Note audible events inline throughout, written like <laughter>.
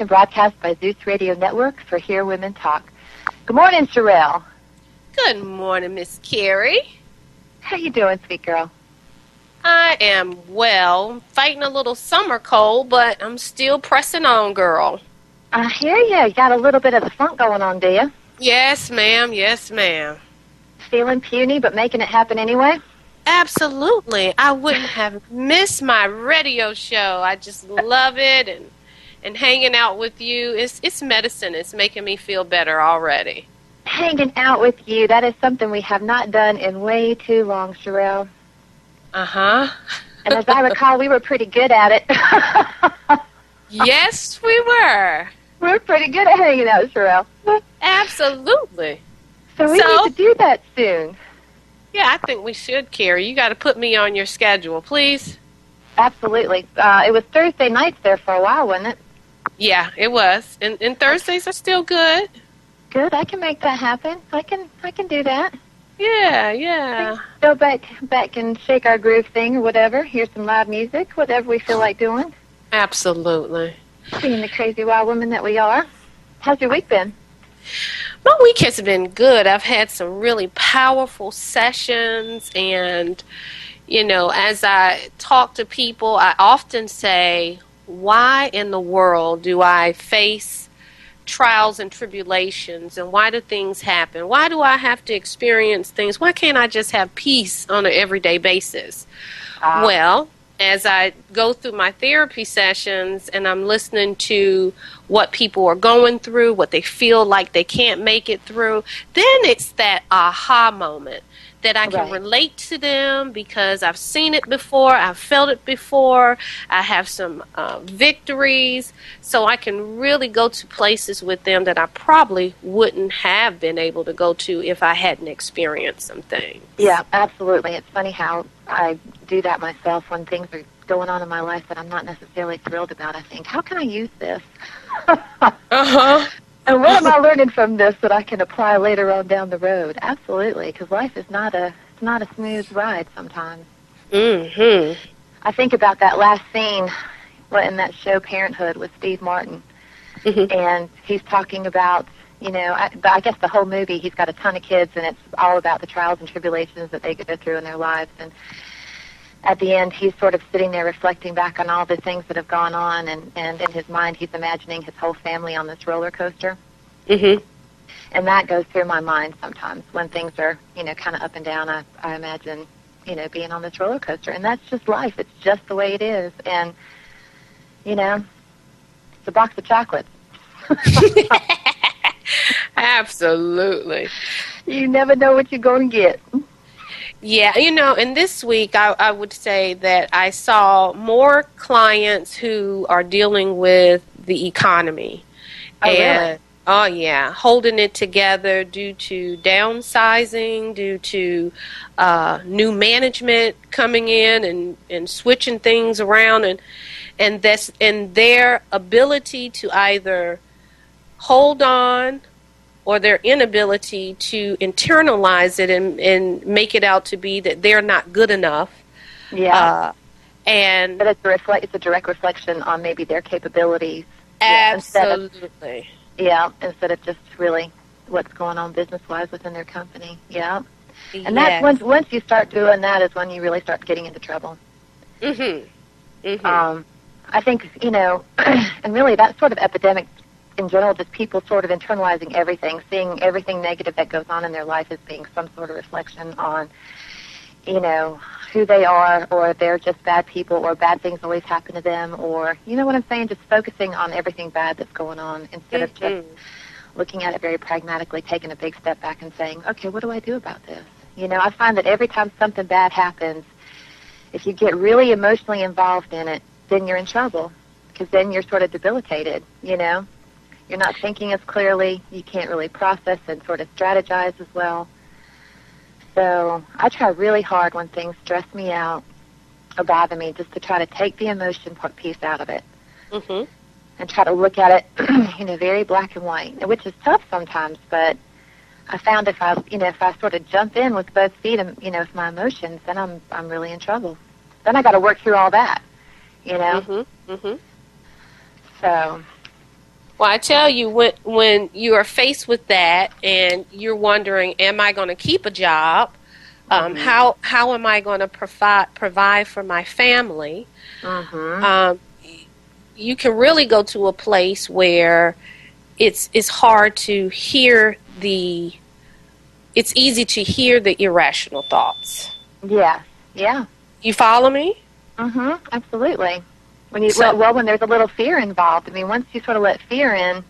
and broadcast by Zeus Radio Network for Hear Women Talk. Good morning, Sherelle. Good morning, Miss Carrie. How you doing, sweet girl? I am well, fighting a little summer cold, but I'm still pressing on, girl. I hear you. You got a little bit of the funk going on, do you? Yes, ma'am. Yes, ma'am. Feeling puny, but making it happen anyway? Absolutely. I wouldn't have missed my radio show. I just love it and and hanging out with you. is it's medicine. It's making me feel better already. Hanging out with you. That is something we have not done in way too long, Sherelle. Uh-huh. And as I recall, we were pretty good at it. <laughs> yes, we were. We're pretty good at hanging out, Sherelle. Absolutely. So we So- need to do that soon. Yeah, I think we should, Carrie. You got to put me on your schedule, please. Absolutely. Uh, it was Thursday nights there for a while, wasn't it? Yeah, it was. And, and Thursdays are still good. Good. I can make that happen. I can. I can do that. Yeah, yeah. Go back, back and shake our groove thing or whatever. Hear some loud music, whatever we feel like doing. Absolutely. Being the crazy wild woman that we are. How's your week been? My week has been good. I've had some really powerful sessions, and, you know, as I talk to people, I often say, why in the world do I face trials and tribulations, and why do things happen? Why do I have to experience things? Why can't I just have peace on an everyday basis? Uh, Well, as I go through my therapy sessions and I'm listening to what people are going through, what they feel like they can't make it through, then it's that aha moment that I can Right. relate to them because I've seen it before, I've felt it before, I have some uh, victories, so I can really go to places with them that I probably wouldn't have been able to go to if I hadn't experienced some things. yeah, absolutely. It's funny how I do that myself when things are going on in my life that I'm not necessarily thrilled about. I think, how can I use this? <laughs> Uh huh. And what am I <laughs> learning from this that I can apply later on down the road? Absolutely, because life is not a it's not a smooth ride sometimes. Mm hmm. I think about that last scene what in that show Parenthood with Steve Martin, Mhm. and he's talking about you know I, but I guess the whole movie he's got a ton of kids and it's all about the trials and tribulations that they go through in their lives and at the end he's sort of sitting there reflecting back on all the things that have gone on and and in his mind he's imagining his whole family on this roller coaster. Mm-hmm. and that goes through my mind sometimes when things are you know kind of up and down i i imagine you know being on this roller coaster. And that's just life. It's just the way it is. And you know it's a box of chocolates. <laughs> Absolutely. you never know what you're going to get Yeah, you know, and this week I, I would say that I saw more clients who are dealing with the economy. Oh, really? and oh yeah, holding it together due to downsizing, due to uh, new management coming in and, and switching things around and and that's and their ability to either hold on or their inability to internalize it and, and make it out to be that they're not good enough. yeah Uh, and but it's a reflect it's a direct reflection on maybe their capabilities Yeah, instead of- absolutely. yeah instead of just really what's going on business wise within their company yeah and that's once once you start doing that is when you really start getting into trouble Mhm. Mhm. um, I think you know, <clears throat> and really that sort of epidemic in general, just people sort of internalizing everything, seeing everything negative that goes on in their life as being some sort of reflection on, you know, who they are, or they're just bad people, or bad things always happen to them, or you know what I'm saying, just focusing on everything bad that's going on instead of just Mhm. looking at it very pragmatically, taking a big step back and saying, okay, what do I do about this? You know, I find that every time something bad happens, if you get really emotionally involved in it, then you're in trouble because then you're sort of debilitated, you know? You're not thinking as clearly, you can't really process and sort of strategize as well. So I try really hard when things stress me out or bother me just to try to take the emotion part piece out of it Mhm. and try to look at it, <clears throat> you know, very black and white, which is tough sometimes. But I found if I, you know, if I sort of jump in with both feet, and you know, with my emotions, then I'm I'm really in trouble. Then I got to work through all that, you know. Mhm. Mhm. So Well, I tell you, when when you are faced with that, and you're wondering, "Am I going to keep a job? Um, Mhm. How how am I going to provide provide for my family?" Mhm. Um, you can really go to a place where it's it's hard to hear the. It's easy to hear the irrational thoughts. yeah. Yeah. You follow me? Mhm. Absolutely. When you So- well, well, when there's a little fear involved. I mean, once you sort of let fear in,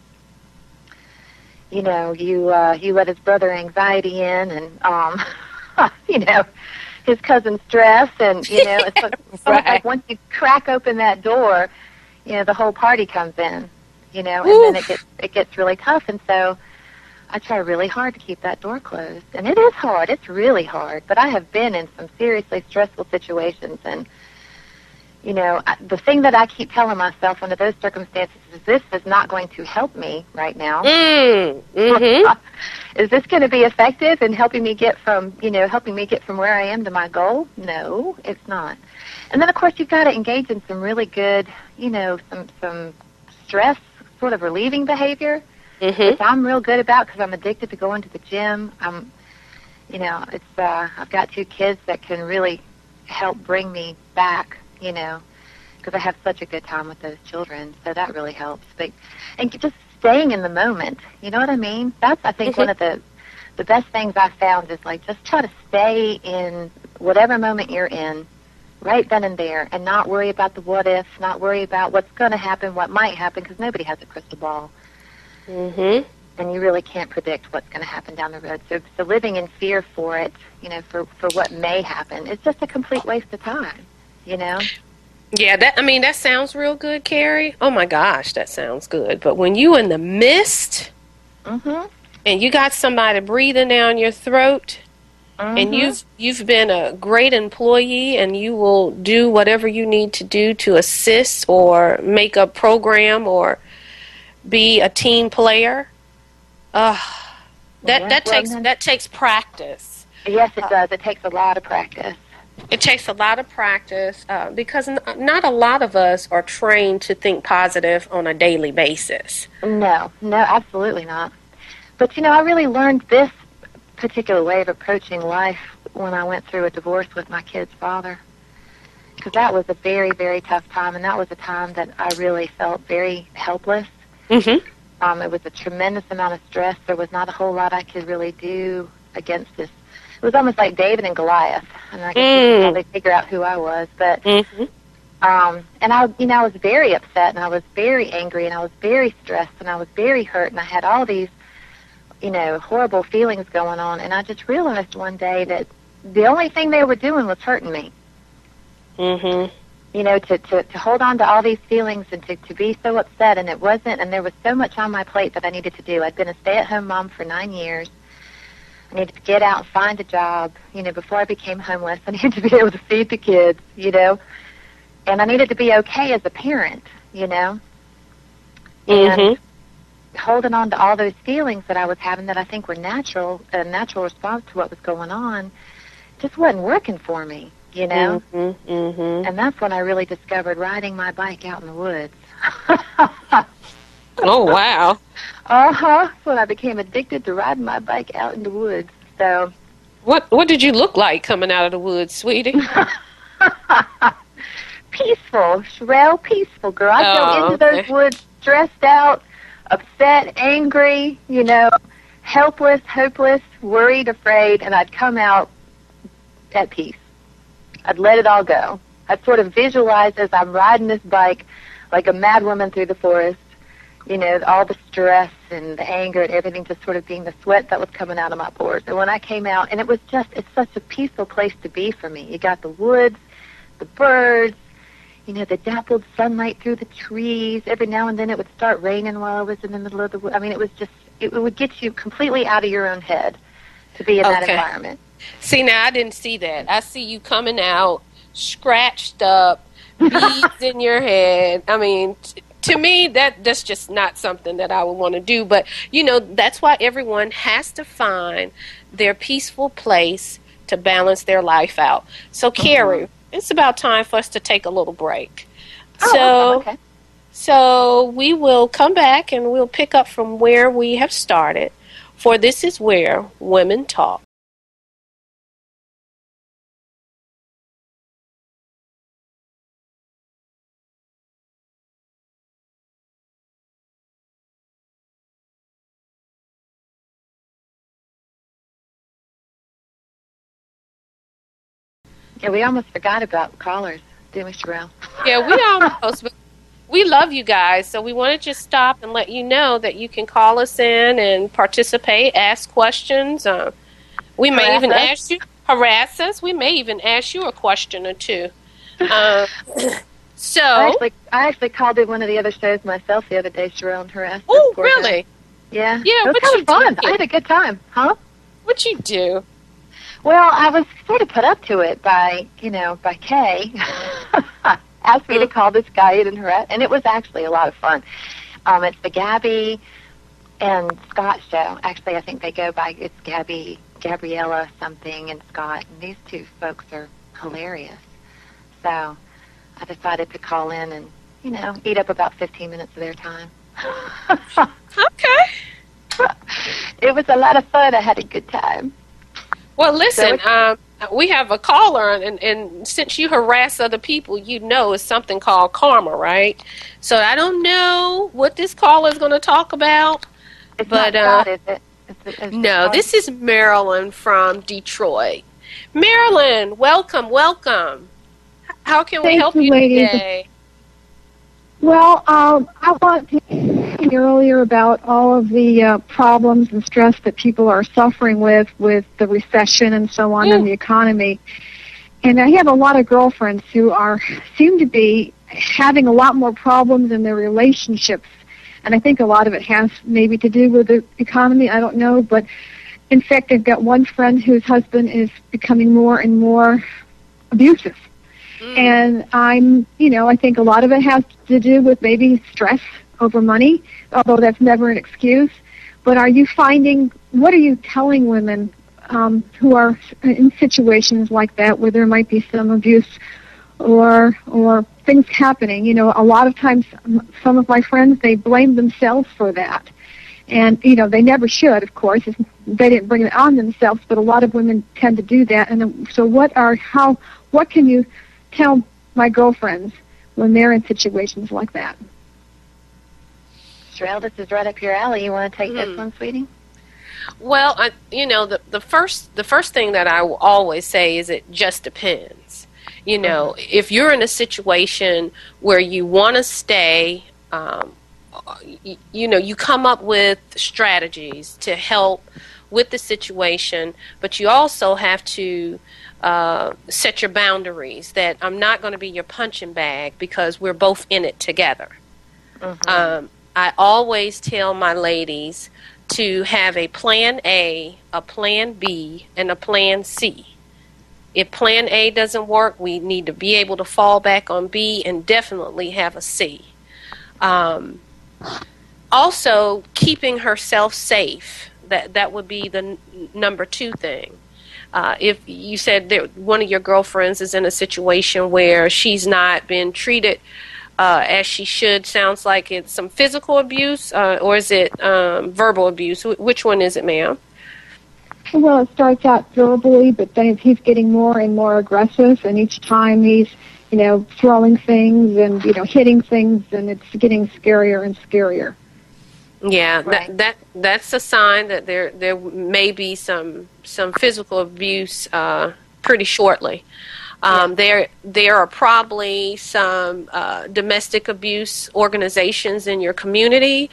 you know, you uh, you let his brother anxiety in, and um, <laughs> you know, his cousin stress, and you know, it's, it's <laughs> Right. like once you crack open that door, you know, the whole party comes in. You know, and then it gets it gets really tough, and so. I try really hard to keep that door closed. And it is hard. It's really hard. But I have been in some seriously stressful situations. And, you know, I- the thing that I keep telling myself under those circumstances is this is not going to help me right now. Mm. Mm-hmm. <laughs> is this going to be effective in helping me get from, you know, helping me get from where I am to my goal? No, it's not. And then, of course, you've got to engage in some really good, you know, some, some stress sort of relieving behavior Mm-hmm. which I'm real good about because I'm addicted to going to the gym. I'm, you know, it's uh, I've got two kids that can really help bring me back. You know, because I have such a good time with those children, so that really helps. But and just staying in the moment. You know what I mean? That's I think Mhm. one of the the best things I found is like just try to stay in whatever moment you're in. Right then and there, and not worry about the what ifs, not worry about what's going to happen, what might happen, because nobody has a crystal ball Mm-hmm. and you really can't predict what's going to happen down the road. So, so living in fear for it, you know, for for what may happen, it's just a complete waste of time. You know. Yeah, that I mean that sounds real good, Carrie. Oh my gosh, that sounds good. But when you in the mist Mhm. and you got somebody breathing down your throat and Mhm. you've you've been a great employee and you will do whatever you need to do to assist or make a program or be a team player. Uh, that Yeah, that well, takes then- that takes practice. Yes, it does. It takes a lot of practice. It takes a lot of practice uh, because n- not a lot of us are trained to think positive on a daily basis. No, no, absolutely not. But you know, I really learned this particular way of approaching life when I went through a divorce with my kid's father. Because that was a very, very tough time, and that was a time that I really felt very helpless. Mm-hmm. Um, it was a tremendous amount of stress. There was not a whole lot I could really do against this. It was almost like David and Goliath, and I guess Mm. could probably figure out who I was. But Mm-hmm. um, and I, you know, I was very upset, and I was very angry, and I was very stressed, and I was very hurt, and I had all these, you know, horrible feelings going on. And I just realized one day that the only thing they were doing was hurting me Mm-hmm. you know, to, to, to hold on to all these feelings and to, to be so upset. And it wasn't, and there was so much on my plate that I needed to do. I'd been a stay at home mom for nine years. I needed to get out and find a job. You know, before I became homeless, I <laughs> needed to be able to feed the kids, you know, and I needed to be okay as a parent, you know. And Mm-hmm. holding on to all those feelings that I was having that I think were natural, a natural response to what was going on, just wasn't working for me, you know. Mm-hmm. Mm-hmm. And that's when I really discovered riding my bike out in the woods. <laughs> Oh wow. uh huh. When I became addicted to riding my bike out in the woods. So, What what did you look like coming out of the woods, sweetie? <laughs> peaceful, Sherelle, peaceful girl. I Oh, go into those woods stressed out, upset, angry, you know, helpless, hopeless, worried, afraid, and I'd come out at peace. I'd let it all go. I'd sort of visualize as I'm riding this bike like a mad woman through the forest, you know, all the stress and the anger and everything just sort of being the sweat that was coming out of my pores. And when I came out, and it was just, it's such a peaceful place to be for me. You got the woods, the birds, you know, the dappled sunlight through the trees. Every now and then it would start raining while I was in the middle of the wood. I mean, it was just, it would get you completely out of your own head to be in that Okay. environment. See now I didn't see that. I see you coming out scratched up, <laughs> beads in your head. I mean, t- to me that that's just not something that I would want to do, but you know, that's why everyone has to find their peaceful place to balance their life out. So uh-huh. Carrie, it's about time for us to take a little break. Oh, so okay. So we will come back and we'll pick up from where we have started. For this is where women talk. Yeah, we almost forgot about callers, didn't we, Sherelle? Yeah, we almost. we love you guys, so we want to just stop and let you know that you can call us in and participate, ask questions. Uh, we may even us. ask you, harass us. We may even ask you a question or two. Uh, I so, actually, I actually called in one of the other shows myself the other day, Sherelle, and harassed. oh, really? Yeah. Yeah, It was kind of fun. I had a good time, huh? What'd you do? Well, I was sort of put up to it by, you know, by Kay. <laughs> Asked me to call this guy in and harass, and it was actually a lot of fun. Um, it's the Gabby and Scott show. Actually, I think they go by it's Gabby, Gabriella something, and Scott. And these two folks are hilarious. So I decided to call in and, you know, eat up about 15 minutes of their time. <laughs> Okay. it was a lot of fun. I had a good time. Well, listen, So um, we have a caller, and, and since you harass other people, you know it's something called karma, right? So I don't know what this caller is going to talk about. It's But, not uh, Scott, is it? Is it is No, Scott? this is Marilyn from Detroit. Marilyn, welcome, welcome. How can we help you, you today? Well, um, I want to talk earlier about all of the uh, problems and stress that people are suffering with with the recession and so on Mm. in the economy. And I have a lot of girlfriends who are seem to be having a lot more problems in their relationships. And I think a lot of it has maybe to do with the economy. I don't know, but in fact, I've got one friend whose husband is becoming more and more abusive. Mm. And I'm, you know, I think a lot of it has to do with maybe stress over money, although that's never an excuse. But are you finding, what are you telling women um, who are in situations like that where there might be some abuse or, or things happening? You know, a lot of times m- some of my friends, they blame themselves for that. And, you know, they never should, of course. They didn't bring it on themselves, but a lot of women tend to do that. And so what are, how, what can you tell my girlfriends when they're in situations like that. Sherelle, this is right up your alley. You want to take Hmm. this one, sweetie? Well, I, you know, the the first the first thing that I will always say is it just depends. You know, if you're in a situation where you want to stay, um, you, you know, you come up with strategies to help with the situation, but you also have to uh, set your boundaries. That I'm not going to be your punching bag because we're both in it together. Mhm. Um, I always tell my ladies to have a plan A, a plan B, and a plan C. If plan A doesn't work, we need to be able to fall back on B and definitely have a C. Um, also, keeping herself safe. That that would be the n- number two thing. Uh, if you said that one of your girlfriends is in a situation where she's not been treated uh, as she should, sounds like it's some physical abuse, uh, or is it um, verbal abuse? Wh- which one is it, ma'am? Well, it starts out verbally, but then he's getting more and more aggressive, and each time he's, you know, throwing things and you know hitting things, and it's getting scarier and scarier. Yeah, Right. that, that that's a sign that there there may be some some physical abuse uh, pretty shortly. Um, There there are probably some uh, domestic abuse organizations in your community.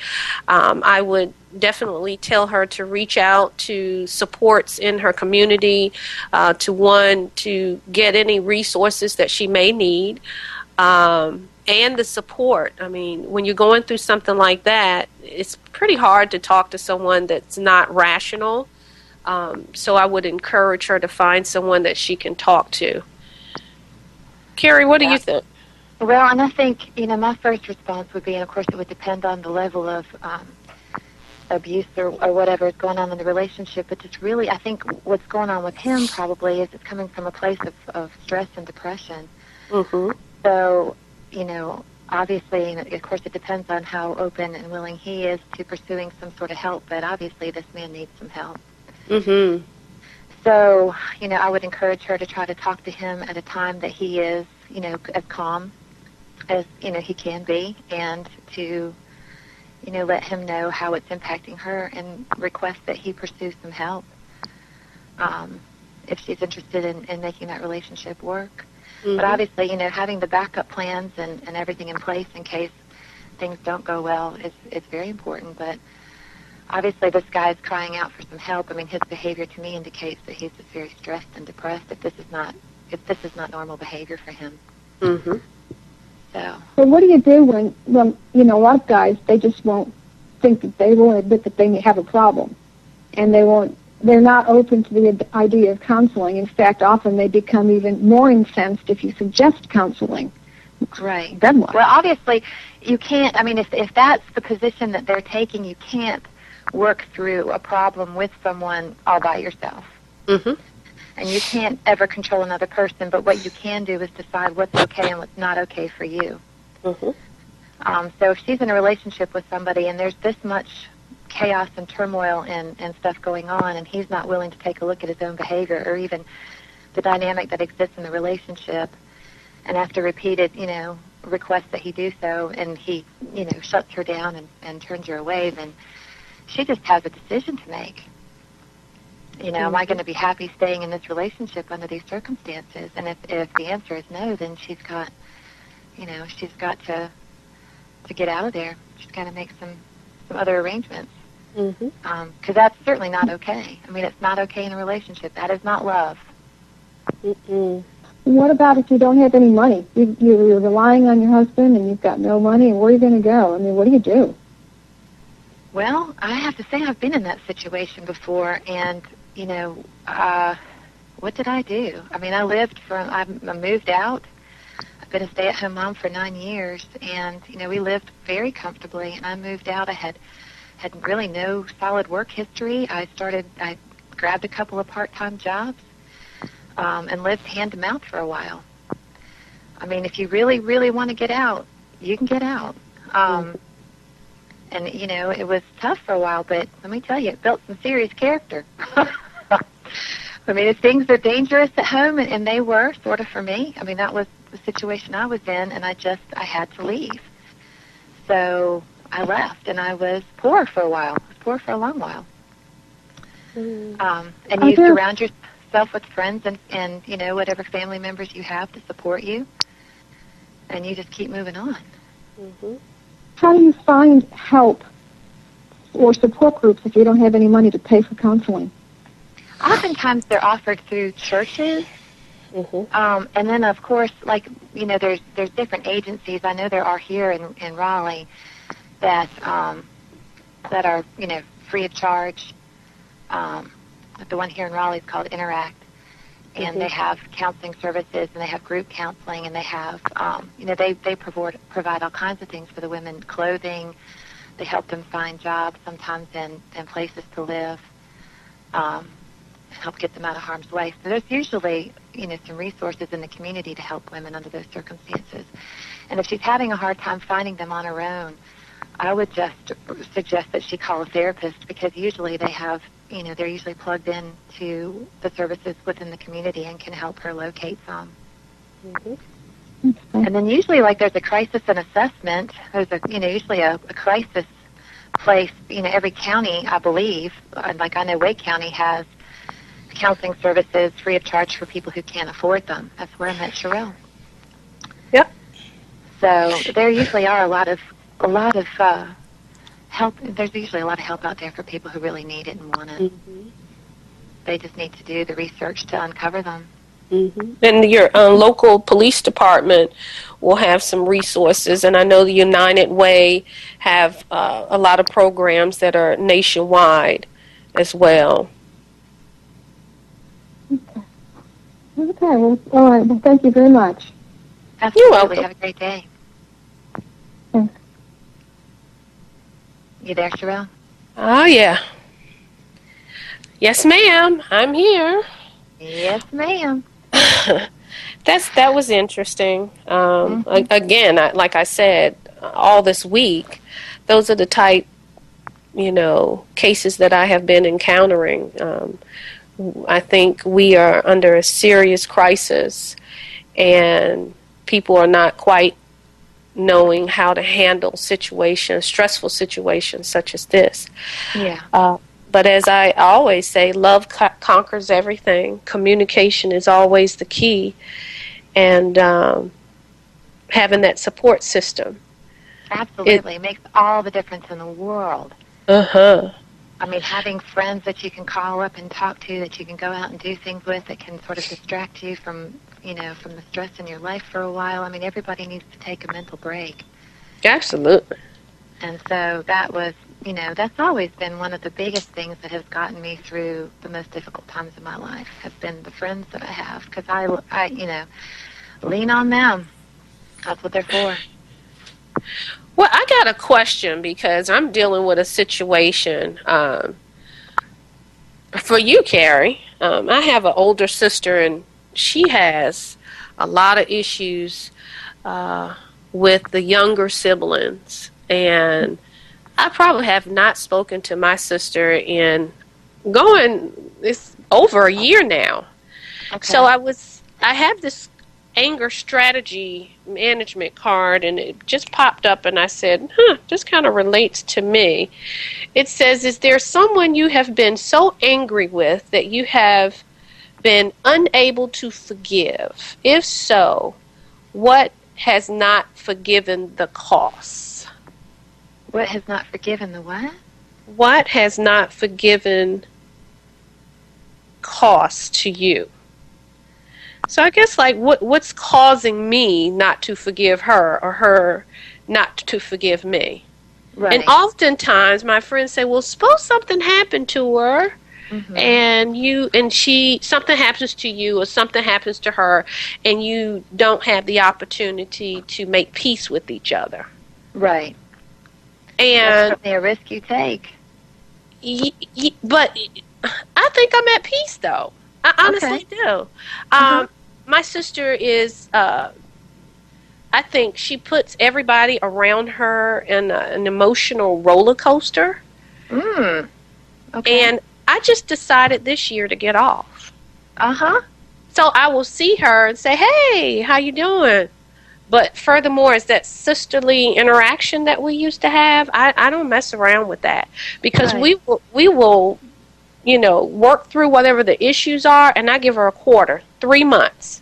Um, I would definitely tell her to reach out to supports in her community uh, to one to get any resources that she may need. Um, and the support. I mean, when you're going through something like that, it's pretty hard to talk to someone that's not rational. Um, so I would encourage her to find someone that she can talk to. Carrie, what do you think? Well, and I think, you know, my first response would be, and of course it would depend on the level of um, abuse or, or whatever is going on in the relationship, but just really, I think what's going on with him probably is it's coming from a place of, of stress and depression. Mm-hmm. So, you know, obviously, and of course, it depends on how open and willing he is to pursuing some sort of help. But obviously, this man needs some help. Mhm. So, you know, I would encourage her to try to talk to him at a time that he is, you know, as calm as you know he can be, and to, you know, let him know how it's impacting her, and request that he pursue some help. Um, if she's interested in, in making that relationship work. Mhm. But obviously, you know, having the backup plans and, and everything in place in case things don't go well is, is very important. But obviously, this guy is crying out for some help. I mean, his behavior to me indicates that he's just very stressed and depressed. If this is not if this is not normal behavior for him, Mm-hmm. so So what do you do when, when you know, a lot of guys they just won't think that they won't admit that they have a problem, and they won't. They're not open to the idea of counseling. In fact, often they become even more incensed if you suggest counseling. right. Then what? Well, obviously, you can't. I mean, if if that's the position that they're taking, you can't work through a problem with someone all by yourself. Mhm. and you can't ever control another person. But what you can do is decide what's okay and what's not okay for you. Mhm. Um, so if she's in a relationship with somebody and there's this much chaos and turmoil and, and stuff going on, and he's not willing to take a look at his own behavior or even the dynamic that exists in the relationship, and after repeated, you know, requests that he do so, and he, you know, shuts her down and, and turns her away, then she just has a decision to make. You know, am I mm-hmm. going to be happy staying in this relationship under these circumstances? And if if the answer is no, then she's got, you know, she's got to to get out of there. She's got to make some some other arrangements mm-hmm. um, because that's certainly not okay. I mean, it's not okay in a relationship. That is not love. Mm-mm. What about if you don't have any money? You, you're relying on your husband and you've got no money, where are you going to go? I mean, what do you do? Well, I have to say I've been in that situation before, and you know, uh, what did I do? I mean, I lived from I moved out. I've been a stay-at-home mom for nine years, and you know, we lived very comfortably. And I moved out. I had had really no solid work history. I started. I grabbed a couple of part-time jobs um, and lived hand to mouth for a while. I mean, if you really, really want to get out, you can get out. Um, and you know it was tough for a while but let me tell you it built some serious character. <laughs> I mean if things are dangerous at home and, and they were sort of for me. I mean that was the situation i was in and i just i had to leave. So i left and i was poor for a while I was poor for a long while. Mm. um, and you there- surround yourself with friends and and you know whatever family members you have to support you and you just keep moving on. Mhm. How do you find help or support groups if you don't have any money to pay for counseling? oftentimes they're offered through churches Mhm. Um, and then, of course, like you know, there's there's different agencies. I know there are here in, in Raleigh that um, that are you know free of charge. Um, like the one here in Raleigh is called Interact, and Mhm. they have counseling services and they have group counseling and they have um, you know they they provide provide all kinds of things for the women, clothing. They help them find jobs, sometimes in in places to live. Um, help get them out of harm's way. So there's usually, you know, some resources in the community to help women under those circumstances. And if she's having a hard time finding them on her own, I would just suggest that she call a therapist because usually they have, you know, they're usually plugged in to the services within the community and can help her locate some. Mhm. And then usually, like, there's a crisis and assessment. There's a, you know, usually a, a crisis place. You know, every county, I believe, like I know Wake County has counseling services free of charge for people who can't afford them. That's where I met Sherelle. Yep. So there usually are a lot of a lot of uh, help. There's usually a lot of help out there for people who really need it and want it. Mhm. They just need to do the research to uncover them. Mhm. And your uh, local police department will have some resources, and I know the United Way have uh, a lot of programs that are nationwide as well. Okay, well, all right. Well, thank you very much. Absolutely. welcome. Have a great day. You there, Sherelle? Oh yeah. Yes, ma'am. I'm here. Yes, ma'am. <laughs> That's that was interesting. Um, Mm-hmm. again, I, like I said, all this week, those are the type, you know, cases that I have been encountering. Um, I think we are under a serious crisis, and people are not quite knowing how to handle situations, stressful situations such as this. Yeah. Uh, but as I always say, love co- conquers everything. Communication is always the key, and um, having that support system. Absolutely. It makes all the difference in the world. Uh huh. I mean, having friends that you can call up and talk to, that you can go out and do things with, that can sort of distract you from, you know, from the stress in your life for a while. I mean, everybody needs to take a mental break. Absolutely. And so that was, you know, that's always been one of the biggest things that has gotten me through the most difficult times of my life. Have been the friends that I have, because I, I, you know, lean on them. That's what they're for. Well, I got a question because I'm dealing with a situation. Um, for you, Carrie, um, I have an older sister, and she has a lot of issues uh, with the younger siblings. And I probably have not spoken to my sister in going it's over a year now. Okay. So I was I have this anger strategy management card and it just popped up and I said, "Huh, this kind of relates to me." It says, "Is there someone you have been so angry with that you have been unable to forgive? If so, what has not forgiven the cost? what has not forgiven the what? What has not forgiven cost to you?" So I guess like what what's causing me not to forgive her or her not to forgive me? Right. And oftentimes my friends say, "Well, suppose something happened to her Mhm. and you and she something happens to you or something happens to her and you don't have the opportunity to make peace with each other." right. That's And certainly a risk you take. y- y- but I think I'm at peace though. I honestly do. Um, Uh-huh. My sister is. Uh, I think she puts everybody around her in a, an emotional roller coaster, Mm. Okay. and I just decided this year to get off. uh huh. So I will see her and say, "Hey, how you doing?" But furthermore, is that sisterly interaction that we used to have. I, I don't mess around with that because Right. we will we will, you know, work through whatever the issues are, and I give her a quarter, three months.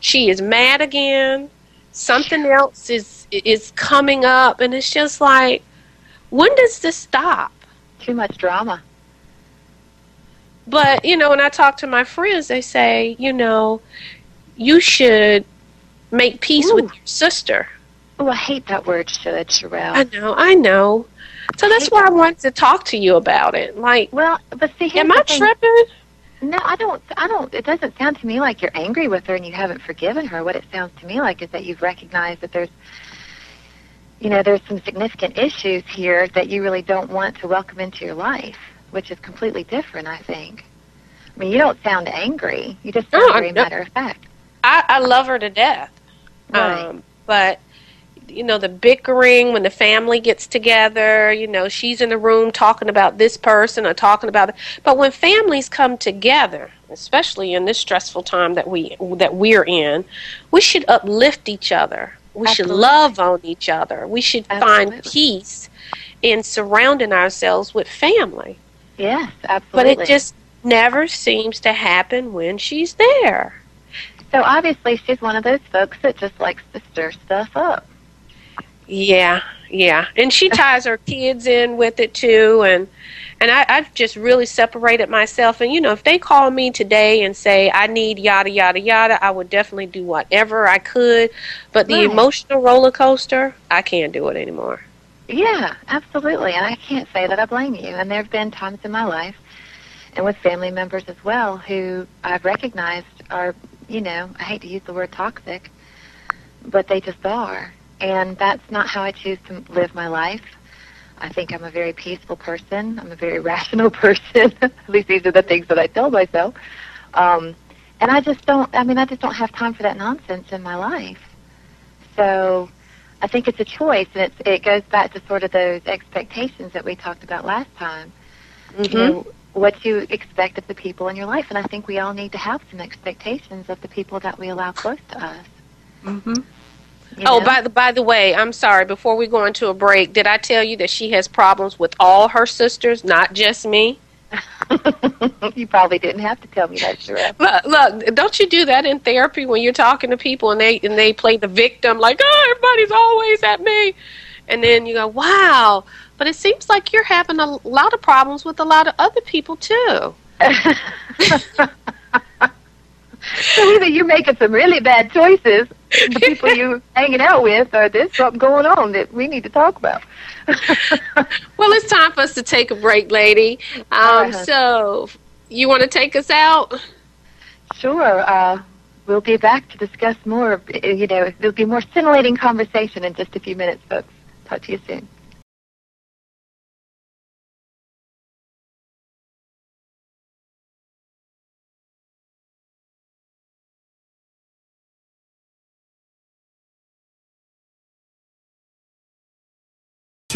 She is mad again. Something else is is coming up, and it's just like, when does this stop? Too much drama. But, you know, when I talk to my friends, they say, you know, you should make peace with your sister. Oh, I hate that word, should, Sherelle. I know, I know. So that's why I wanted to talk to you about it. Like, well, but see, here's am I thing. tripping? No, I don't. I don't. It doesn't sound to me like you're angry with her and you haven't forgiven her. What it sounds to me like is that you've recognized that there's, you know, there's some significant issues here that you really don't want to welcome into your life, which is completely different. I think. I mean, you don't sound angry. You just sound No, very don't. matter of fact. I, I love her to death. Right. Um, but you know the bickering when the family gets together you know she's in the room talking about this person or talking about it. but when families come together especially in this stressful time that we that we're in we should uplift each other we should love on each other we should find peace in surrounding ourselves with family Yes, absolutely. but it just never seems to happen when she's there so obviously she's one of those folks that just likes to stir stuff up. Yeah, yeah, and she ties her kids in with it too, and and I, I've just really separated myself. And you know, if they call me today and say I need yada yada yada, I would definitely do whatever I could. But the Right. emotional roller coaster, I can't do it anymore. Yeah, absolutely. And I can't say that I blame you. And there have been times in my life, and with family members as well, who I've recognized are, you know, I hate to use the word toxic, but they just are. And that's not how I choose to live my life. I think I'm a very peaceful person. I'm a very <laughs> rational person. <laughs> At least these are the things that I tell myself. Um, and I just don't. I mean, I just don't have time for that nonsense in my life. So, I think it's a choice, and it's, it goes back to sort of those expectations that we talked about last time. Mm-hmm. You know, what you expect of the people in your life, and I think we all need to have some expectations of the people that we allow close to us. Mm-hmm. you Oh, by the by the way, I'm sorry. Before we go into a break, did I tell you that she has problems with all her sisters, not just me? <laughs> you probably didn't have to tell me that, Sherelle. <laughs> Look, look, don't you do that in therapy when you're talking to people and they and they play the victim, like, oh, everybody's always at me, and then you go, wow, but it seems like you're having a lot of problems with a lot of other people too. <laughs> So either you're making some really bad choices, <laughs> the people you're hanging out with, or there's something going on that we need to talk about. <laughs> Well, it's time for us to take a break, lady. Um, hon. so, you want to take us out? Sure. Uh, we'll be back to discuss more. You know, there'll be more scintillating conversation in just a few minutes, folks. Talk to you soon.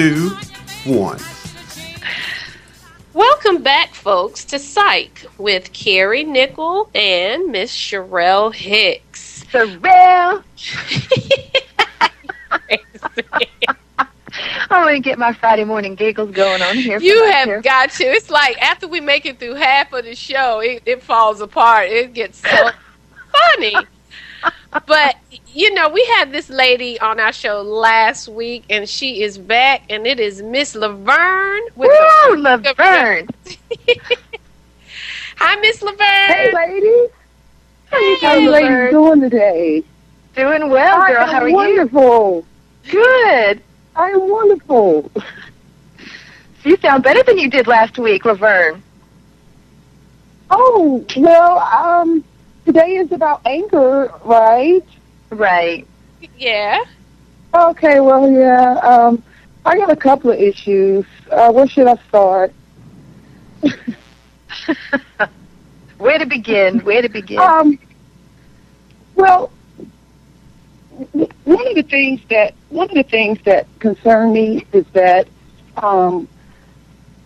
Two, one. Welcome back, folks, to Psyched with Carrie Nickel and Miss Sherelle Hicks. Sherelle, I'm going to get my Friday morning giggles going on here. you have chair. got to. It's like after we make it through half of the show, it, it falls apart. It gets so <laughs> funny. But you know, we had this lady on our show last week, and she is back, and it is Miss Laverne. With Woo, the- Laverne. <laughs> Hi, Miss Laverne. Hey, ladies. How you How doing, you ladies doing today? Doing well, I girl. am How are you? wonderful. Good. I am wonderful. You sound better than you did last week, Laverne. Oh, well, um, today is about anger, right? Right. Yeah. Okay, well, yeah, um, I got a couple of issues. Uh, where should I start? <laughs> Where to begin? Where to begin? Um, well, one of the things that one of the things that concern me is that um,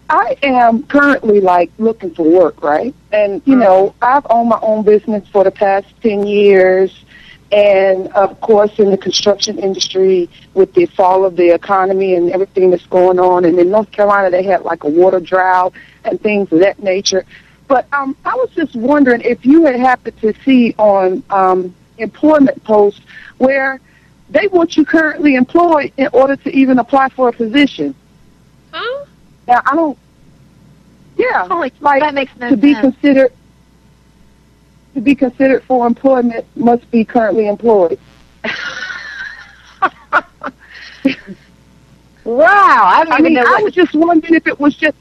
I am currently like looking for work, right? And you know, I've owned my own business for the past ten years, and of course, in the construction industry, with the fall of the economy and everything that's going on, and in North Carolina, they had like a water drought and things of that nature. But um, I was just wondering if you had happened to see on um, employment posts where they want you currently employed in order to even apply for a position. Now I don't. Yeah, Holy, like that makes no to be considered to be considered for employment must be currently employed. <laughs> wow, I I mean, I was just wondering if it was just.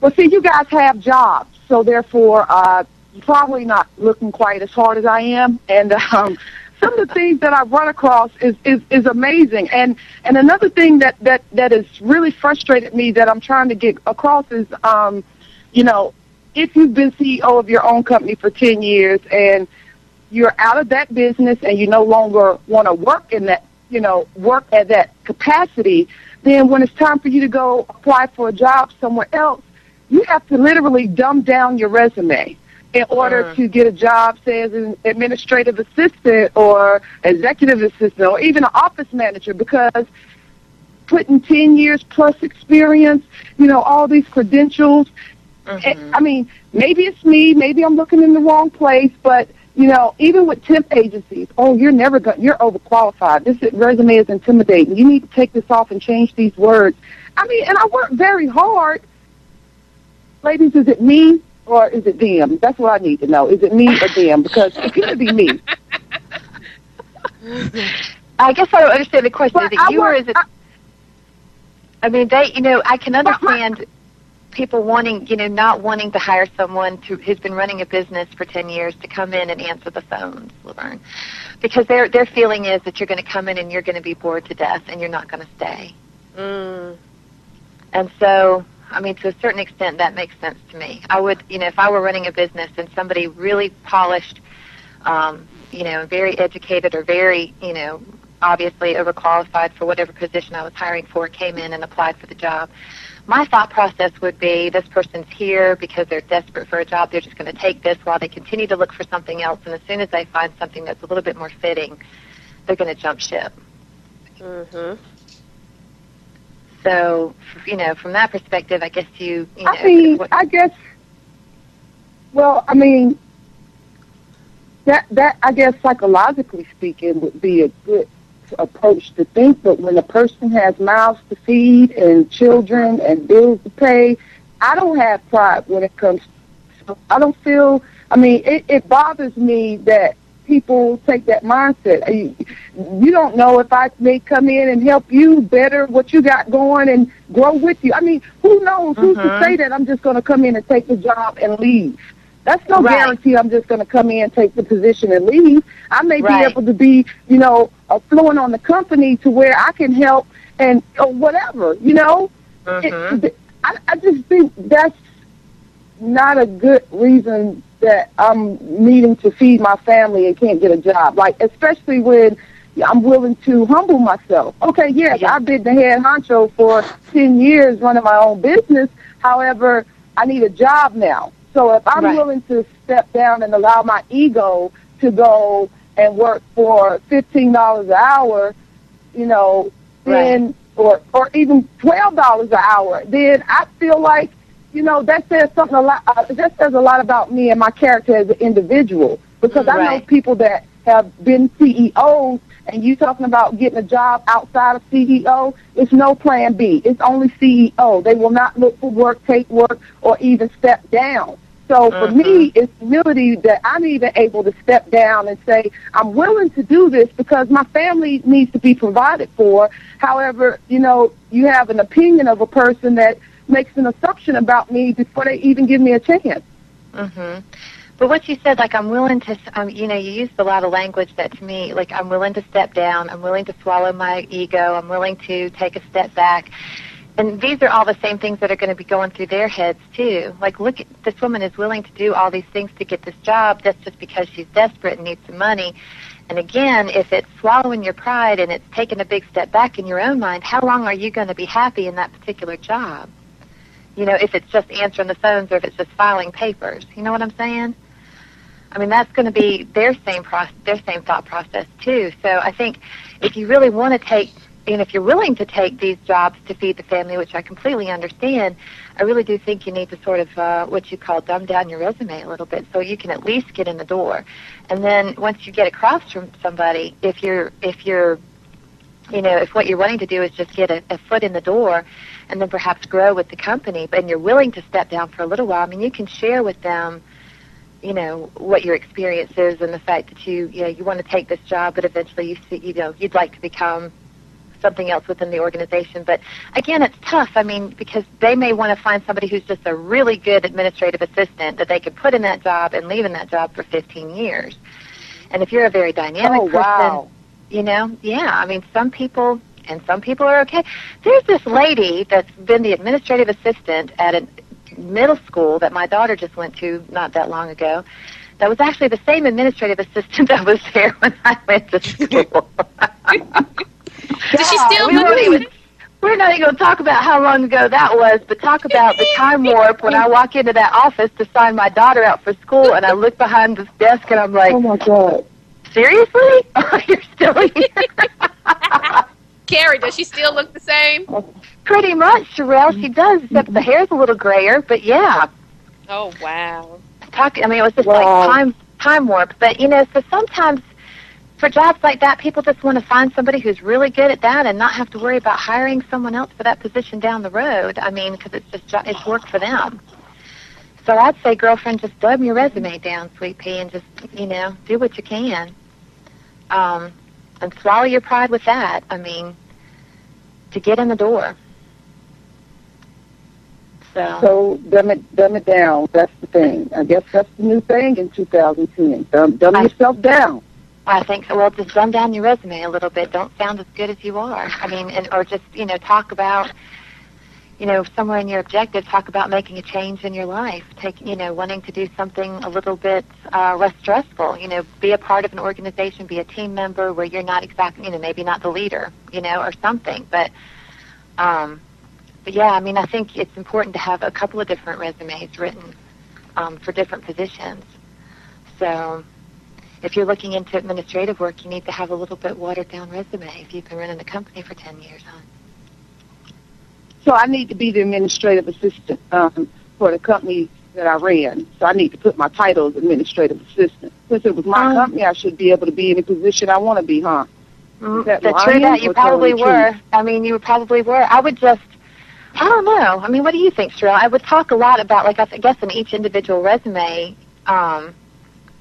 Well, see, you guys have jobs, so therefore, uh, you're probably not looking quite as hard as I am, and um, some of the things that I've run across is, is is amazing. And and another thing that that that has really frustrated me that I'm trying to get across is, um, you know, if you've been CEO of your own company for ten years and you're out of that business and you no longer want to work in that, you know, work at that capacity, then when it's time for you to go apply for a job somewhere else, you have to literally dumb down your resume in order Mm. to get a job, say as an administrative assistant or executive assistant or even an office manager because putting 10 years plus experience, you know, all these credentials. Eh, I mean, maybe it's me, maybe I'm looking in the wrong place, but you know, even with temp agencies, oh, you're never going, you're overqualified. This resume is intimidating. You need to take this off and change these words. I mean, and I work very hard. Ladies, is it me or is it them? That's what I need to know. Is it me or them? Because it could be me. I guess I don't understand the question. But is it I you or is it? I- I mean, they. You know, I can But my- understand people wanting, you know, not wanting to hire someone to, who's been running a business for ten years to come in and answer the phones, Laverne, because their their feeling is that you're going to come in and you're going to be bored to death and you're not going to stay. Mm. And so I mean, to a certain extent, that makes sense to me. I would, you know, if I were running a business and somebody really polished, um, you know, very educated or very, you know, obviously overqualified for whatever position I was hiring for came in and applied for the job, my thought process would be this person's here because they're desperate for a job. They're just going to take this while they continue to look for something else. And as soon as they find something that's a little bit more fitting, they're going to jump ship. Mhm. So, you know, from that perspective, I guess you, you know, I mean, what- I guess. Well, I mean, that that I guess psychologically speaking would be a good approach to think. But when a person has mouths to feed and children and bills to pay, I don't have pride when it comes. To, I don't feel. I mean, it, it bothers me that people take that mindset. You don't know if I may come in and help you better what you got going and grow with you. I mean, who knows? Who's to Mhm. say that I'm just going to come in and take the job and leave? That's no Right. guarantee I'm just going to come in, take the position, and leave. I may Right. be able to be, you know, a fluent on the company to where I can help and or whatever, you know. Mhm. It, I, I just think that's not a good reason that I'm needing to feed my family and can't get a job. Like, especially when I'm willing to humble myself. Okay, yes, Yeah. I've been the head honcho for 10 years running my own business. However, I need a job now. So if I'm Right. willing to step down and allow my ego to go and work for $15 an hour, you know, then or or even twelve dollars an hour, then I feel like you know that says something a lot. Uh, that says a lot about me and my character as an individual because I know people that have been CEOs, and you talking about getting a job outside of CEO. It's no plan B. It's only CEO. They will not look for work, take work, or even step down. So for me, it's humility that I'm even able to step down and say, I'm willing to do this because my family needs to be provided for. However, you know, you have an opinion of a person that makes an assumption about me before they even give me a chance. Mm-hmm. But what you said, like I'm willing to, um, you know, you used a lot of language that to me, like I'm willing to step down, I'm willing to swallow my ego, I'm willing to take a step back. And these are all the same things that are going to be going through their heads too. Like, look, at, this woman is willing to do all these things to get this job. That's just because she's desperate and needs some money. And again, if it's swallowing your pride and it's taking a big step back in your own mind, how long are you going to be happy in that particular job? You know, if it's just answering the phones or if it's just filing papers. You know what I'm saying? I mean, that's going to be their same process, their same thought process too. So I think if you really want to take, and if you're willing to take these jobs to feed the family, which I completely understand, I really do think you need to sort of uh, what you call dumb down your resume a little bit, so you can at least get in the door. And then once you get across from somebody, if you're if you're you know, if what you're wanting to do is just get a, a foot in the door and then perhaps grow with the company, but, and you're willing to step down for a little while, I mean, you can share with them, you know, what your experience is and the fact that you, you know, you want to take this job, but eventually you see, you know, you'd like to become something else within the organization. But again, it's tough. I mean, because they may want to find somebody who's just a really good administrative assistant that they could put in that job and leave in that job for 15 years. And if you're a very dynamic oh person, wow! You know, yeah. I mean, some people and some people are okay. There's this lady that's been the administrative assistant at a middle school that my daughter just went to not that long ago. That was actually the same administrative <laughs> assistant that was there when I went to <laughs> school. Does she still we look won't even, we're not even going to talk about how long ago that was, but talk about the time warp when I walk into that office to sign my daughter out for school, and I look behind this desk, and I'm like, Oh my God! Seriously? <laughs> Oh, you're still here? <laughs> Carrie, does she still look the same? Pretty much, Sherelle. She does, except the hair's a little grayer. But yeah, Oh wow. talk. I mean, it was just Wow. like time time warp. But you know, so sometimes for jobs like that, people just want to find somebody who's really good at that and not have to worry about hiring someone else for that position down the road. I mean, because it's just it's work for them. So I'd say, girlfriend, just dumb your resume down, sweet pea, and just you know do what you can. Um, and swallow your pride with that. I mean, to get in the door. So, So dumb it, dumb it down. That's the thing. I guess that's the new thing in 2010. Dumb, dumb I- yourself down. I think so. Well, just dumb down your resume a little bit. Don't sound as good as you are. I mean, and or just you know talk about, you know, somewhere in your objective, talk about making a change in your life. Take, you know, wanting to do something a little bit uh, less stressful. You know, be a part of an organization, be a team member where you're not exactly, you know, maybe not the leader, you know, or something. But, um, but yeah, I mean, I think it's important to have a couple of different resumes written um, for different positions. So, if you're looking into administrative work, you need to have a little bit watered down resume. If you've been running the company for ten years, huh? So I need to be the administrative assistant um, for the company that I ran. So I need to put my title as administrative assistant. Since it was my Um, company, I should be able to be in the position I want to be, huh? That the lying true that you probably truth? were. I mean, you probably were. I would just, I don't know. I mean, what do you think, Cheryl? I would talk a lot about, like, I guess in each individual resume, um,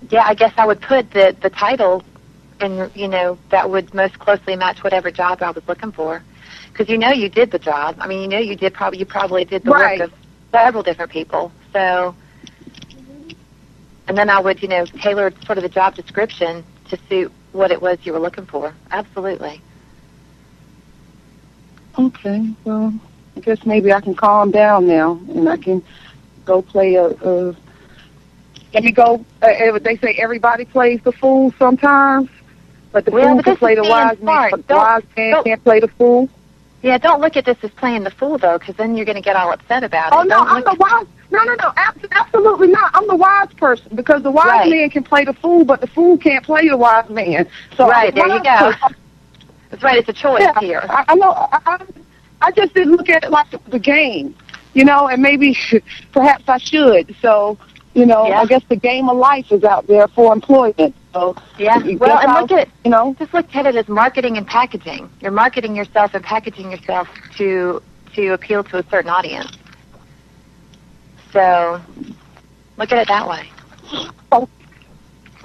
yeah, I guess I would put the the title, and you know, that would most closely match whatever job I was looking for, because you know you did the job. I mean, you know you did probably you probably did the Right. work of several different people. So, and then I would, you know, tailor sort of the job description to suit what it was you were looking for. Absolutely. Okay, well, I guess maybe I can calm down now and I can go play a. a let me go. Uh, uh, they say everybody plays the fool sometimes, but the Well, fool but can play the wise man. smart. But the wise man don't- can't play the fool. Yeah, don't look at this as playing the fool though, because then you're going to get all upset about it. Oh no, Don't I'm the wise. No, no, no, abs- absolutely not. I'm the wise person because the wise Right. man can play the fool, but the fool can't play the wise man. So Right, the there you go. person. That's right. It's a choice Yeah, here. I, I know. I, I, I just didn't look at it like the game, you know, and maybe <laughs> perhaps I should. So, you know, Yeah. I guess the game of life is out there for employment. So, Yeah. Well, and look at it, you know, just look at it as marketing and packaging. You're marketing yourself and packaging yourself to to appeal to a certain audience. So, look at it that way. Oh,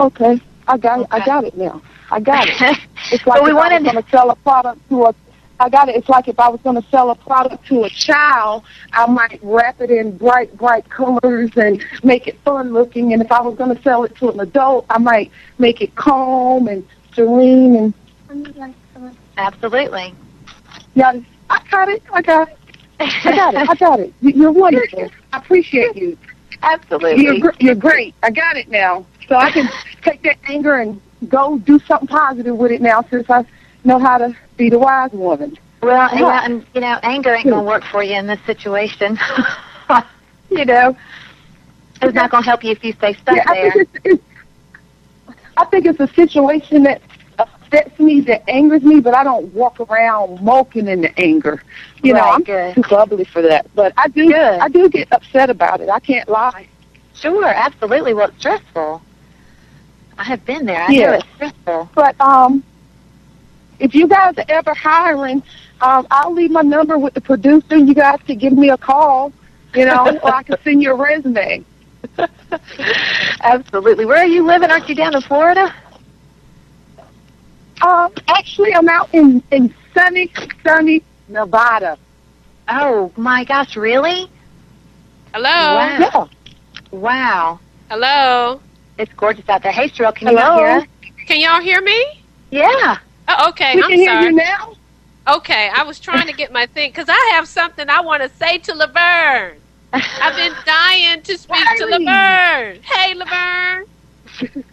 okay, I got it. I got it now. I got it. <laughs> It's like But we wanted- to sell a product to a. I got it. It's like if I was going to sell a product to a child, I might wrap it in bright, bright colors and make it fun looking. And if I was going to sell it to an adult, I might make it calm and serene. And Absolutely. yeah, I got it. I got it. I got it. I <laughs> got it. You- You're wonderful. I appreciate you. Absolutely. You're gr- you're great. I got it now, so I can <laughs> take that anger and go do something positive with it now, since I know how to be the wise woman. Well, Yeah. and you know, anger ain't gonna work for you in this situation. <laughs> you know, it's not gonna help you if you stay stuck yeah, I there. think it's, it's I think it's a situation that upsets me, that angers me, but I don't walk around mulking in the anger. You know, I'm good. too bubbly for that. But I do, Good. I do get upset about it. I can't lie. Sure, absolutely. Well, it's stressful. I have been there. I Yeah. know it's stressful. But um, if you guys are ever hiring, um, I'll leave my number with the producer. You guys can give me a call, you know, <laughs> or I can send you a resume. <laughs> Absolutely. Where are you living? Aren't you down in Florida? Um, actually, I'm out in in sunny, sunny Nevada. Oh my gosh, really? Hello. Wow. Yeah. Wow. Hello. It's gorgeous out there. Hey, Cheryl, can you hear us? Can y'all hear me? Yeah. Oh, okay. we I'm can hear sorry. you now. Okay, I was trying to get my thing because I have something I want to say to Laverne. I've been <laughs> dying to speak to. Laverne. Hey, Laverne. <laughs>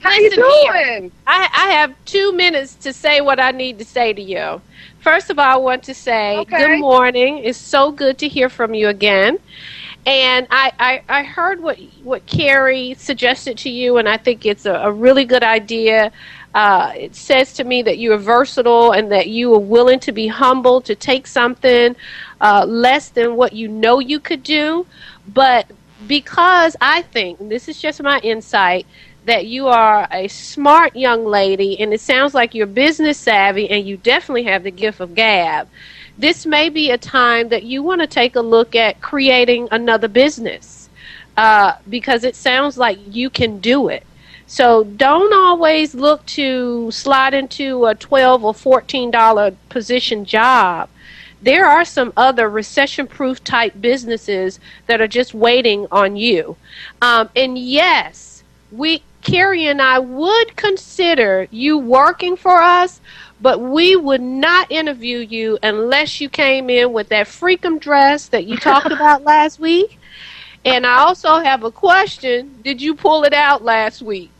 How you Listen here. doing? I, I have two minutes to say what I need to say to you. First of all, I want to say Okay. good morning. It's so good to hear from you again. And I, I, I heard what what Carrie suggested to you, and I think it's a, a really good idea. Uh, it says to me that you are versatile and that you are willing to be humble to take something uh, less than what you know you could do. But because I think, this is just my insight, that you are a smart young lady and it sounds like you're business savvy and you definitely have the gift of gab. This may be a time that you want to take a look at creating another business uh, because it sounds like you can do it. So don't always look to slide into a twelve or fourteen dollar position job. There are some other recession proof type businesses that are just waiting on you. Um, and yes, we Carrie and I would consider you working for us, but we would not interview you unless you came in with that freakum dress that you talked <laughs> about last week. And I also have a question. Did you pull it out last week?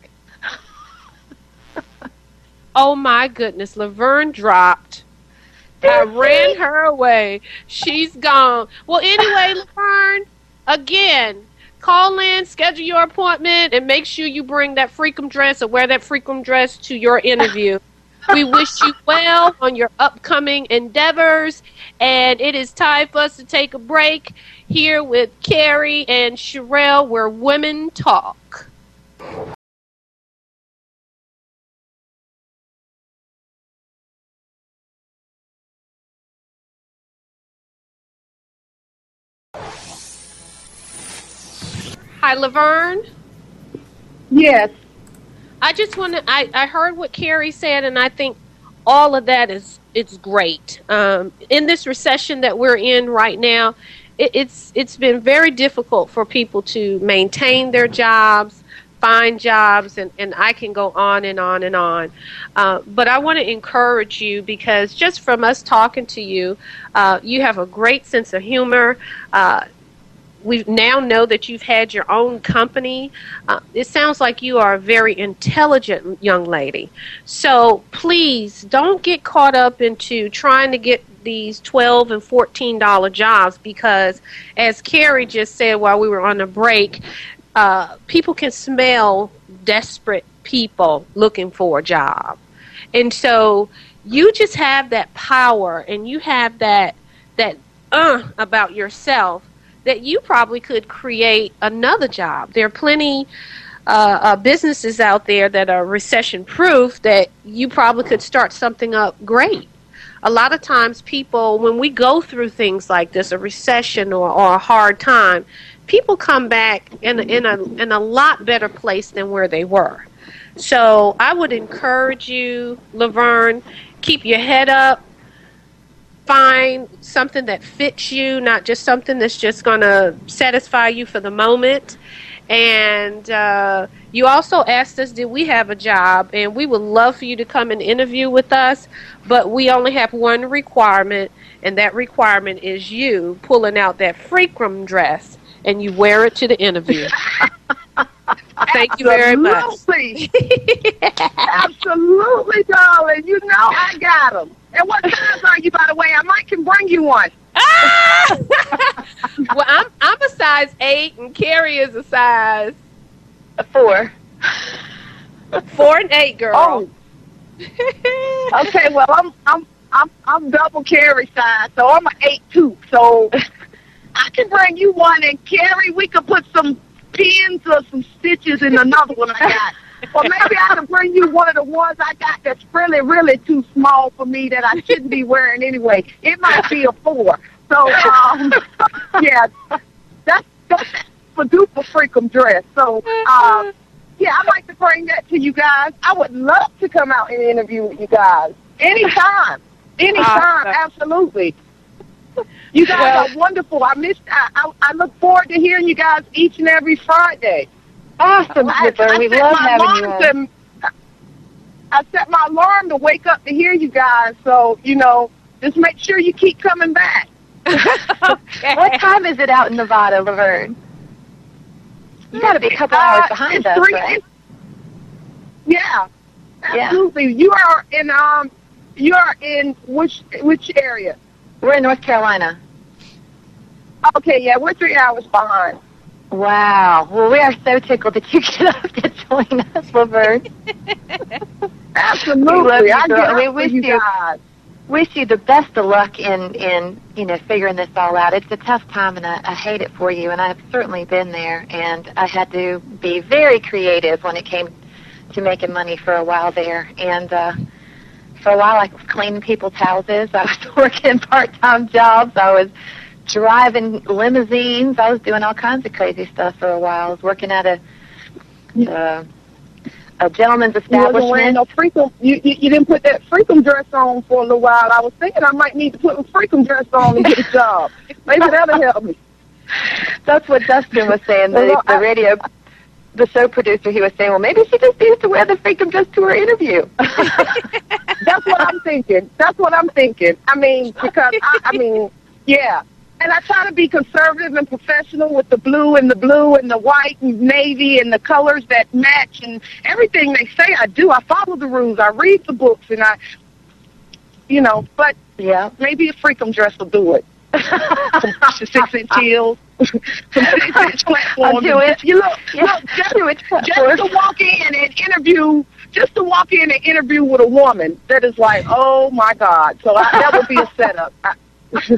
Oh my goodness, Laverne dropped. I ran her away. She's gone. Well, anyway, <laughs> Laverne, again, call in, schedule your appointment, and make sure you bring that freakum dress or wear that freakum dress to your interview. we wish you <laughs> well on your upcoming endeavors, and it is time for us to take a break here with Carrie and Sherelle, where women talk. Hi, Laverne. Yes. I just want to. I, I heard what Carrie said, and I think all of that is it's great. Um, in this recession that we're in right now, it, it's it's been very difficult for people to maintain their jobs, find jobs, and, and I can go on and on and on. Uh, but I want to encourage you because just from us talking to you, uh, you have a great sense of humor. Uh, we now know that you've had your own company. Uh, it sounds like you are a very intelligent young lady. So please don't get caught up into trying to get these 12 and 14 dollar jobs because as Carrie just said while we were on the break, uh, people can smell desperate people looking for a job. And so you just have that power and you have that that uh about yourself that you probably could create another job. There are plenty uh, uh, businesses out there that are recession proof that you probably could start something up great. A lot of times, people, when we go through things like this, a recession or, or a hard time, people come back in in a in a lot better place than where they were. So I would encourage you, Laverne, keep your head up, find something that fits you, not just something that's just going to satisfy you for the moment. And uh, you also asked us, did we have a job? And we would love for you to come and interview with us, but we only have one requirement, and that requirement is you pulling out that freakum dress and you wear it to the interview. <laughs> Thank you very much. Absolutely. <laughs> Absolutely, darling. You know I got them. And what size are you, by the way? I might can bring you one. Ah! <laughs> well, I'm I'm a size eight, and Carrie is a size A four. four and eight, girl. Oh, okay. Well, I'm I'm I'm I'm double Carrie size, so I'm an eight two. So I can bring you one, and Carrie, we could put some pins or some stitches in another one I got. Or maybe I can bring you one of the ones I got that's really, really too small for me that I shouldn't be wearing anyway. It might be a four. So, um, <laughs> yeah, that's, that's for duper freakum dress. So, um, yeah, I'd like to bring that to you guys. I would love to come out and interview with you guys anytime. Anytime, Awesome. absolutely. You guys Well- are wonderful. I miss. I, I I look forward to hearing you guys each and every Friday. Awesome, I, Zipper. I We set love having you alarm to- I set my alarm to wake up to hear you guys. So you know, just make sure you keep coming back. <laughs> okay. What time is it out in Nevada, Laverne? You got to be a couple hours Uh, behind us, three- right? Yeah, Yeah. absolutely. You are in um, you are in which which area? We're in North Carolina. Okay, yeah, we're three hours behind. Wow. Well, we are so tickled that you <laughs> get up to join us, Laverne. <laughs> Absolutely, We love you, I girl. We wish you you-. Wish you the best of luck in in you know figuring this all out. It's a tough time, and I, I hate it for you. And I've certainly been there, and I had to be very creative when it came to making money for a while there. And uh, for a while, I was cleaning people's houses. I was <laughs> working part-time jobs. I was driving limousines. I was doing all kinds of crazy stuff for a while. I was working at a uh, a gentleman's You wearing establishment. no freakum. You, you you didn't put that freakum dress on for a little while. I was thinking I might need to put a freakum dress on and get a job. Maybe that'll help me. <laughs> That's what Dustin was saying. The, Well, the I- radio, the show producer, he was saying, well, maybe she just needs to wear the freakum dress to her interview. <laughs> That's what I'm thinking. That's what I'm thinking. I mean, because I, I mean, yeah. And I try to be conservative and professional with the blue and the blue and the white and navy and the colors that match and everything they say I do. I follow the rules. I read the books and I, you know, but Yeah. maybe a freakum dress will do it. Some six inch heels, some six inch <laughs> platforms. I'll do it. You look, Yeah, look, just, do it. just to walk in and interview, just to walk in and interview with a woman that is like, oh my God. So I, that would be a setup. I, <laughs>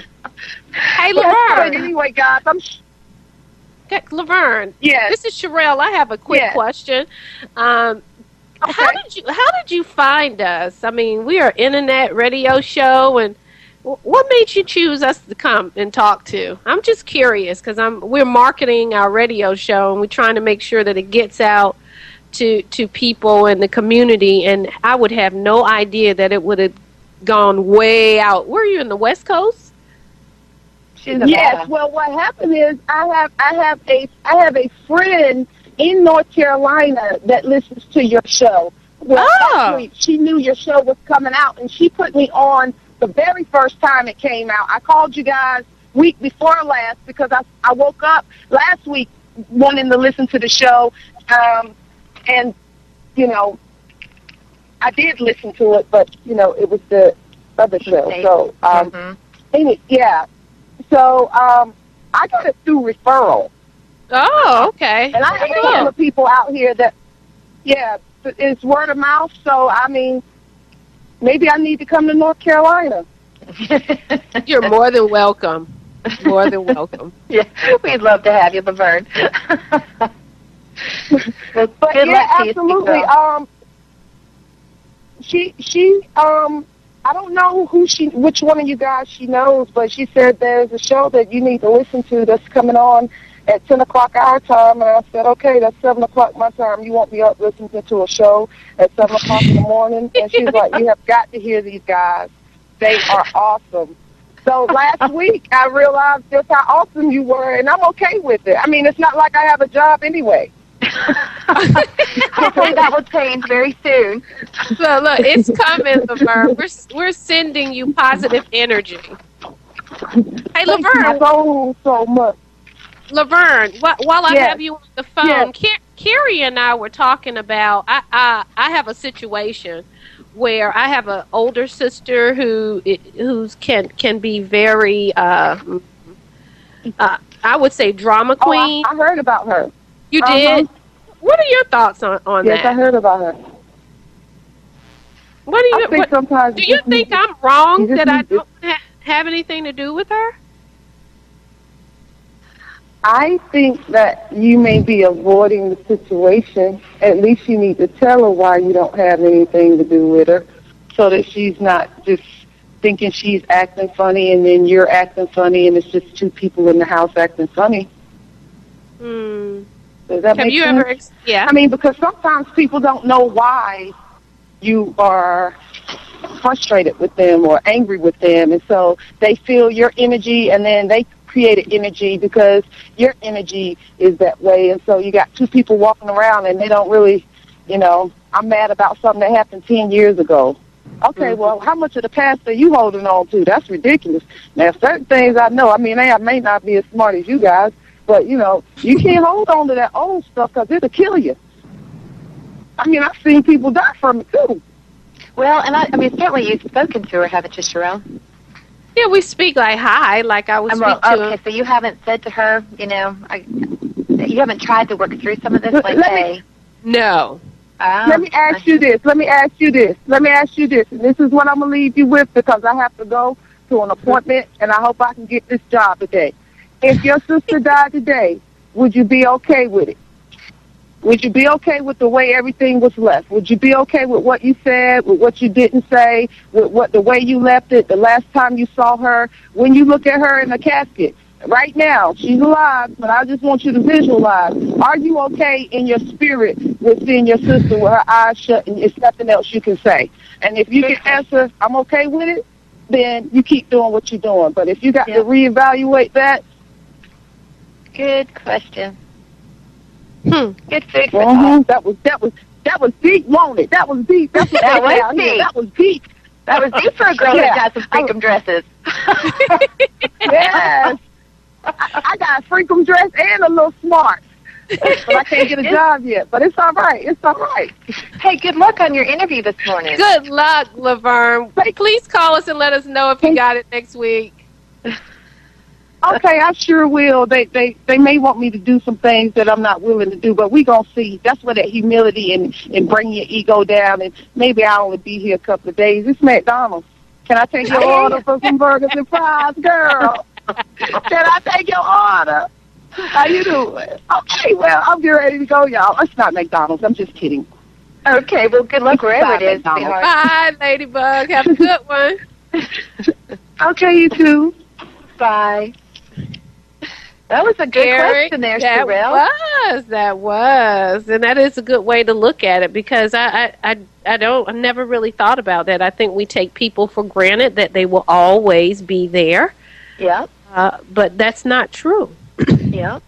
Hey, but Laverne. anyway, guys, I'm Okay, Laverne. yes. This is Sherelle. I have a quick Yes. question. Um, How did you How did you find us? I mean, we are internet radio show, and what made you choose us to come and talk to? I'm just curious because I'm we're marketing our radio show, and we're trying to make sure that it gets out to to people in the community. And I would have no idea that it would have gone way out. Were you in the West Coast? She's in Yes. Well, what happened is I have I have a I have a friend in North Carolina that listens to your show. Well, Oh. actually, she knew your show was coming out, and she put me on the very first time it came out. I called you guys week before last because I I woke up last week wanting to listen to the show, um, and you know, I did listen to it, but you know, it was the other show. So, um, Mhm. Any, yeah. So um, I got it through referral, Oh, okay. and I have a Cool. couple of people out here that, yeah, it's word of mouth. So I mean, maybe I need to come to North Carolina. <laughs> You're more than welcome. More than welcome. <laughs> yeah, we'd love to have you, Laverne. <laughs> well, But good yeah, luck to you, absolutely. Um, she she um. I don't know who she, which one of you guys she knows, but she said there's a show that you need to listen to that's coming on at 10 o'clock our time. And I said, okay, that's 7 o'clock my time. You won't be up listening to a show at 7 o'clock in the morning. And she's like, you have got to hear these guys. They are awesome. So last <laughs> week I realized just how awesome you were, and I'm okay with it. I mean, it's not like I have a job anyway. <laughs> Hopefully that will change very soon. Look, look, it's coming, Laverne. We're we're sending you positive energy. Hey, Thank you Laverne, so, so much. Laverne. wh- While I Yes. have you on the phone, Yes. Car- Carrie and I were talking about. I, I I have a situation where I have an older sister who who's can can be very. Uh, uh, I would say drama Oh, I, queen. I heard about her. you uh-huh. did. What are your thoughts on on Yes, I that? heard about her. What do I you think what, sometimes do you think I'm wrong that I don't ha- have anything to do with her? I think that you may be avoiding the situation. At least you need to tell her why you don't have anything to do with her, so that she's not just thinking she's acting funny, and then you're acting funny, and it's just two people in the house acting funny. Hmm. Does that Have make you sense? ever? Ex- yeah. I mean, because sometimes people don't know why you are frustrated with them or angry with them, and so they feel your energy, and then they create an energy because your energy is that way, and so you got two people walking around, and they don't really, you know, I'm mad about something that happened ten years ago. Okay, mm-hmm. well, how much of the past are you holding on to? That's ridiculous. Now, certain things I know. I mean, I may not be as smart as you guys, but you know, you can't hold on to that old stuff because it'll kill you. I mean, I've seen people die from it too. Well, and I, I mean, certainly you've spoken to her, haven't you, Sherelle? Yeah, we speak like hi, like I would Um, speak well, to. okay, so you haven't said to her, you know, I, you haven't tried to work through some of this, Let- like, let me- No. oh, Let me ask you this. Let me ask you this. Let me ask you this. And this is what I'm gonna leave you with because I have to go to an appointment, <laughs> and I hope I can get this job today. If your sister died today, would you be okay with it? Would you be okay with the way everything was left? Would you be okay with what you said, with what you didn't say, with what the way you left it, the last time you saw her, when you look at her in the casket? Right now, she's alive, but I just want you to visualize. Are you okay in your spirit with seeing your sister with her eyes shut and there's nothing else you can say? And if you can answer, I'm okay with it, then you keep doing what you're doing. But if you got Yeah. to reevaluate that, good question. Hmm. Good food for Mhm. thought. That was that was That was deep, won't it? That was deep. That's what That was out here. deep. That was deep. That was deep for a girl Yeah. that got some freakum dresses. <laughs> <laughs> Yes. I, I got a freakum dress and a little smart. but I can't get a <laughs> job yet. But it's all right. It's all right. hey, good luck on your interview this morning. Good luck, Laverne. Please call us and let us know if you got it next week. Okay, I sure will. They they they may want me to do some things that I'm not willing to do, but we gonna see. That's where that humility and and bring your ego down. And maybe I'll only be here a couple of days. It's McDonald's. Can I take your order for some burgers and fries, girl? Can I take your order? How you doing? Okay, well I'm getting ready to go, y'all. It's not McDonald's. I'm just kidding. Okay, well, good luck wherever it is, McDonald's. Bye, Ladybug. Have a good one. <laughs> Okay, you too. Bye. That was a good Eric, question there, that Sherelle. was that was, and that is a good way to look at it because I, I, I, I don't, I never really thought about that. I think we take people for granted that they will always be there, Yep, uh, but that's not true. <clears throat> yep,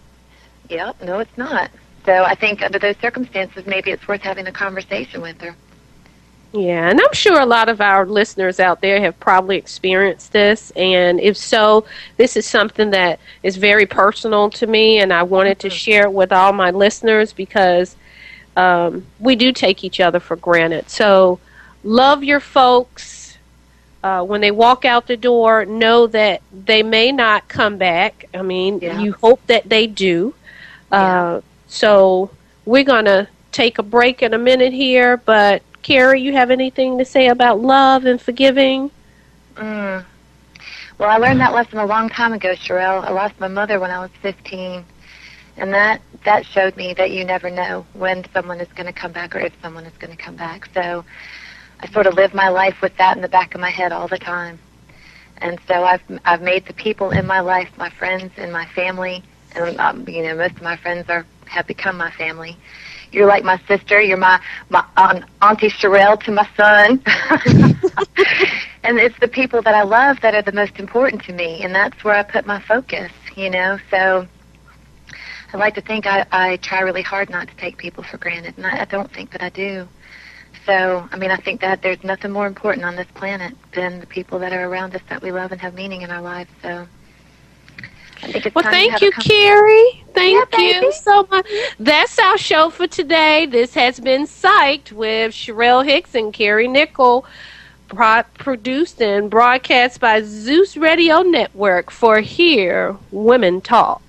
yep. No, it's not. So I think under those circumstances, maybe it's worth having a conversation with her. Yeah, and I'm sure a lot of our listeners out there have probably experienced this. And if so, this is something that is very personal to me, and I wanted to share it with all my listeners because um, we do take each other for granted. So, love your folks. Uh, when they walk out the door, know that they may not come back. I mean, Yeah. you hope that they do. Uh, so, we're going to take a break in a minute here, but Carrie, you have anything to say about love and forgiving? Mm. Well, I learned that lesson a long time ago, Sherelle. I lost my mother when I was 15, and that that showed me that you never know when someone is going to come back or if someone is going to come back. So I sort of live my life with that in the back of my head all the time. And so I've I've made the people in my life my friends and my family, and um, you know most of my friends are have become my family. You're like my sister. You're my my um, auntie Sherelle to my son. <laughs> and it's the people that I love that are the most important to me, and that's where I put my focus. You know, so I like to think I, I try really hard not to take people for granted, and I, I don't think that I do. So, I mean, I think that there's nothing more important on this planet than the people that are around us that we love and have meaning in our lives. So, I think it's Well, thank you, Carrie. Thank Yeah, you baby. so much. That's our show for today. This has been Psyched with Sherelle Hicks and Carrie Nickel, pro- produced and broadcast by Zeus Radio Network for Here Women Talk.